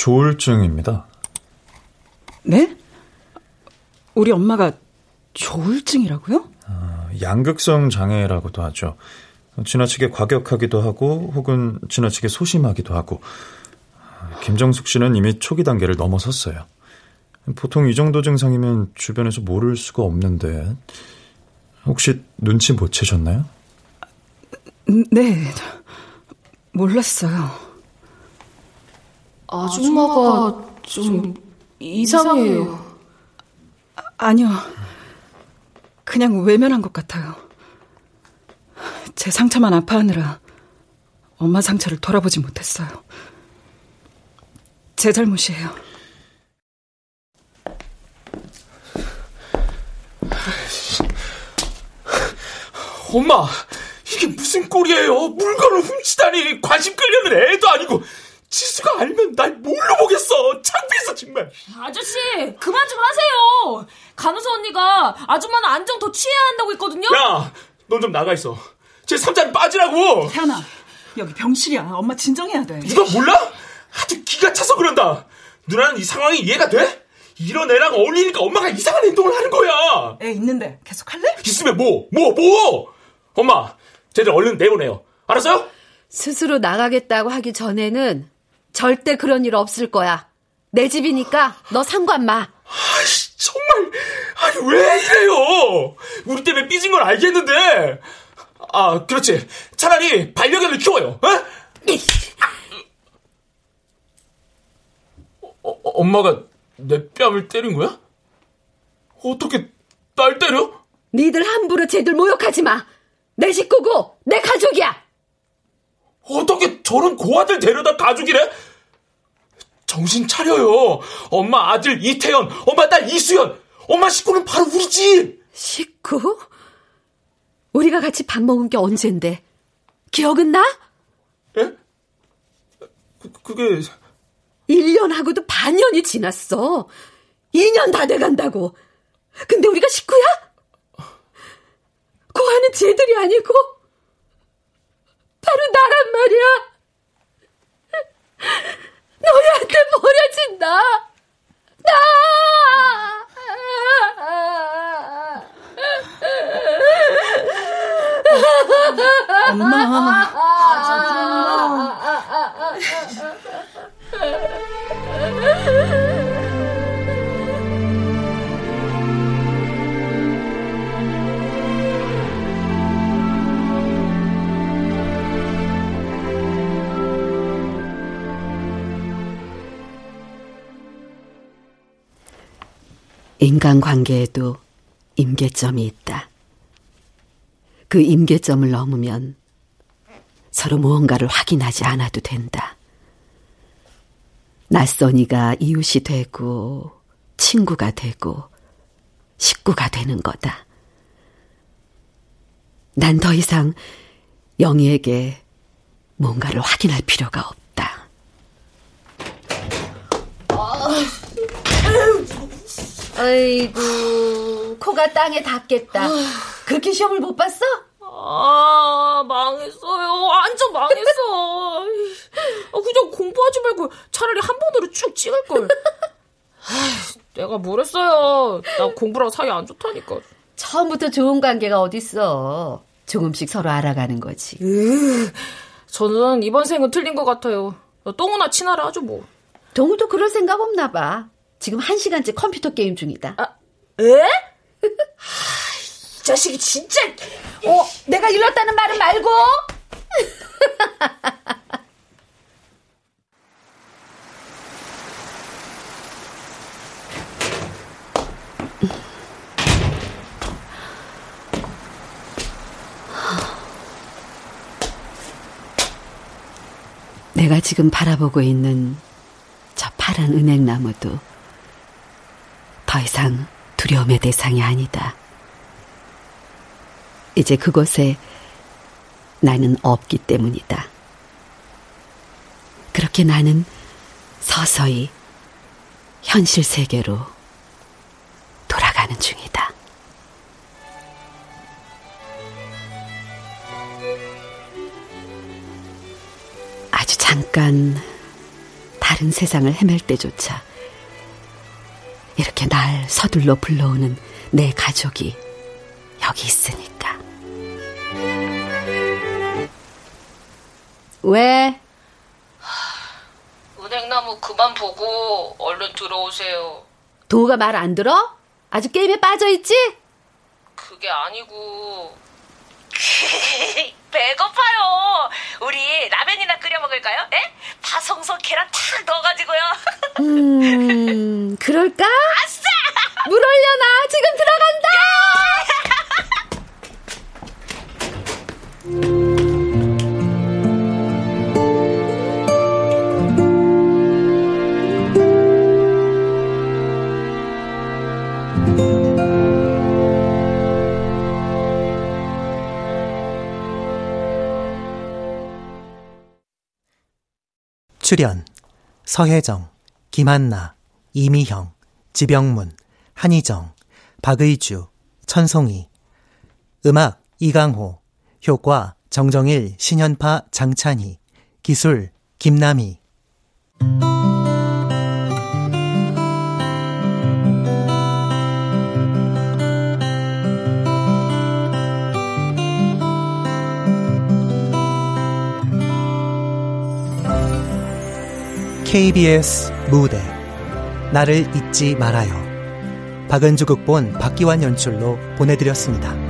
Speaker 17: 조울증입니다.
Speaker 4: 네? 우리 엄마가 조울증이라고요?
Speaker 17: 양극성 장애라고도 하죠. 지나치게 과격하기도 하고 혹은 지나치게 소심하기도 하고 김정숙 씨는 이미 초기 단계를 넘어섰어요. 보통 이 정도 증상이면 주변에서 모를 수가 없는데 혹시 눈치 못 채셨나요?
Speaker 4: 네, 몰랐어요.
Speaker 8: 아줌마가 좀 이상해요.
Speaker 4: 아니요. 그냥 외면한 것 같아요. 제 상처만 아파하느라 엄마 상처를 돌아보지 못했어요. 제 잘못이에요.
Speaker 5: 엄마, 이게 무슨 꼴이에요? 물건을 훔치다니 관심 끌려는 애도 아니고 지수가 알면 날 뭘로 보겠어? 창피해서 정말.
Speaker 8: 아저씨 그만 좀 하세요. 간호사 언니가 아줌마는 안정 더 취해야 한다고 했거든요.
Speaker 5: 야, 넌 좀 나가 있어. 제 삼자는 빠지라고.
Speaker 4: 태연아, 여기 병실이야. 엄마 진정해야 돼.
Speaker 5: 이거 몰라? 아주 기가 차서 그런다. 누나는 이 상황이 이해가 돼? 이런 애랑 어울리니까 엄마가 이상한 행동을 하는 거야.
Speaker 4: 애 있는데 계속 할래?
Speaker 5: 있으면 뭐, 뭐, 뭐? 엄마, 쟤들 얼른 내보내요. 알았어요?
Speaker 3: 스스로 나가겠다고 하기 전에는 절대 그런 일 없을 거야. 내 집이니까 너 상관 마.
Speaker 5: 아이씨, 정말, 아니, 왜 이래요? 우리 때문에 삐진 건 알겠는데. 아, 그렇지. 차라리 반려견을 키워요, 어? 어, 어, 엄마가 내 뺨을 때린 거야? 어떻게 날 때려?
Speaker 3: 니들 함부로 쟤들 모욕하지 마. 내 식구고 내 가족이야.
Speaker 5: 어떻게 저런 고아들 데려다 가족이래? 정신 차려요. 엄마 아들 이태연, 엄마 딸 이수연, 엄마 식구는 바로 우리 집.
Speaker 3: 식구? 우리가 같이 밥 먹은 게 언젠데? 기억은 나?
Speaker 5: 예? 그, 그게
Speaker 3: 1년하고도 반년이 지났어. 2년 다 돼간다고. 근데 우리가 식구야? 고아는 쟤들이 아니고 바로 나란 말이야. 너희한테 버려진다. 나!
Speaker 4: 엄마.
Speaker 3: 인간관계에도 임계점이 있다. 그 임계점을 넘으면 서로 무언가를 확인하지 않아도 된다. 낯선이가 이웃이 되고 친구가 되고 식구가 되는 거다. 난 더 이상 영희에게 뭔가를 확인할 필요가 없다. 아이고, 코가 땅에 닿겠다. 그렇게 시험을 못 봤어?
Speaker 8: 아, 망했어요. 완전 망했어. 아, 그냥 공부하지 말고 차라리 한 번으로 쭉 찍을걸. 내가 뭘 했어요. 나 공부랑 사이 안 좋다니까.
Speaker 3: 처음부터 좋은 관계가 어딨어. 조금씩 서로 알아가는 거지.
Speaker 8: 으, 저는 이번 생은 틀린 것 같아요. 똥이나 치나라 하죠, 뭐.
Speaker 3: 동우도 그럴 생각 없나 봐. 지금 한 시간째 컴퓨터 게임 중이다.
Speaker 8: 아, 에? 이 자식이 진짜.
Speaker 3: 어, 내가 일렀다는 말은 말고. 내가 지금 바라보고 있는 저 파란 은행나무도 더 이상 두려움의 대상이 아니다. 이제 그곳에 나는 없기 때문이다. 그렇게 나는 서서히 현실 세계로 돌아가는 중이다. 아주 잠깐 다른 세상을 헤맬 때조차 이렇게 날 서둘러 불러오는 내 가족이 여기 있으니까. 왜?
Speaker 8: 은행나무 그만 보고 얼른 들어오세요.
Speaker 3: 도우가 말 안 들어? 아주 게임에 빠져있지?
Speaker 8: 그게 아니고.
Speaker 10: 배고파요. 우리 라면이나 끓여 먹을까요? 에? 파송송 계란 탁 넣어가지고요.
Speaker 3: 음, 그럴까?
Speaker 10: 아싸!
Speaker 3: 물 올려놔. 지금 들어간다!
Speaker 1: 출연 서혜정, 김한나, 이미형, 지병문, 한희정, 박의주, 천송이. 음악 이강호. 효과 정정일, 신현파, 장찬희. 기술 김남희 KBS 무대 나를 잊지 말아요. 박은주 극본 박기환 연출로 보내드렸습니다.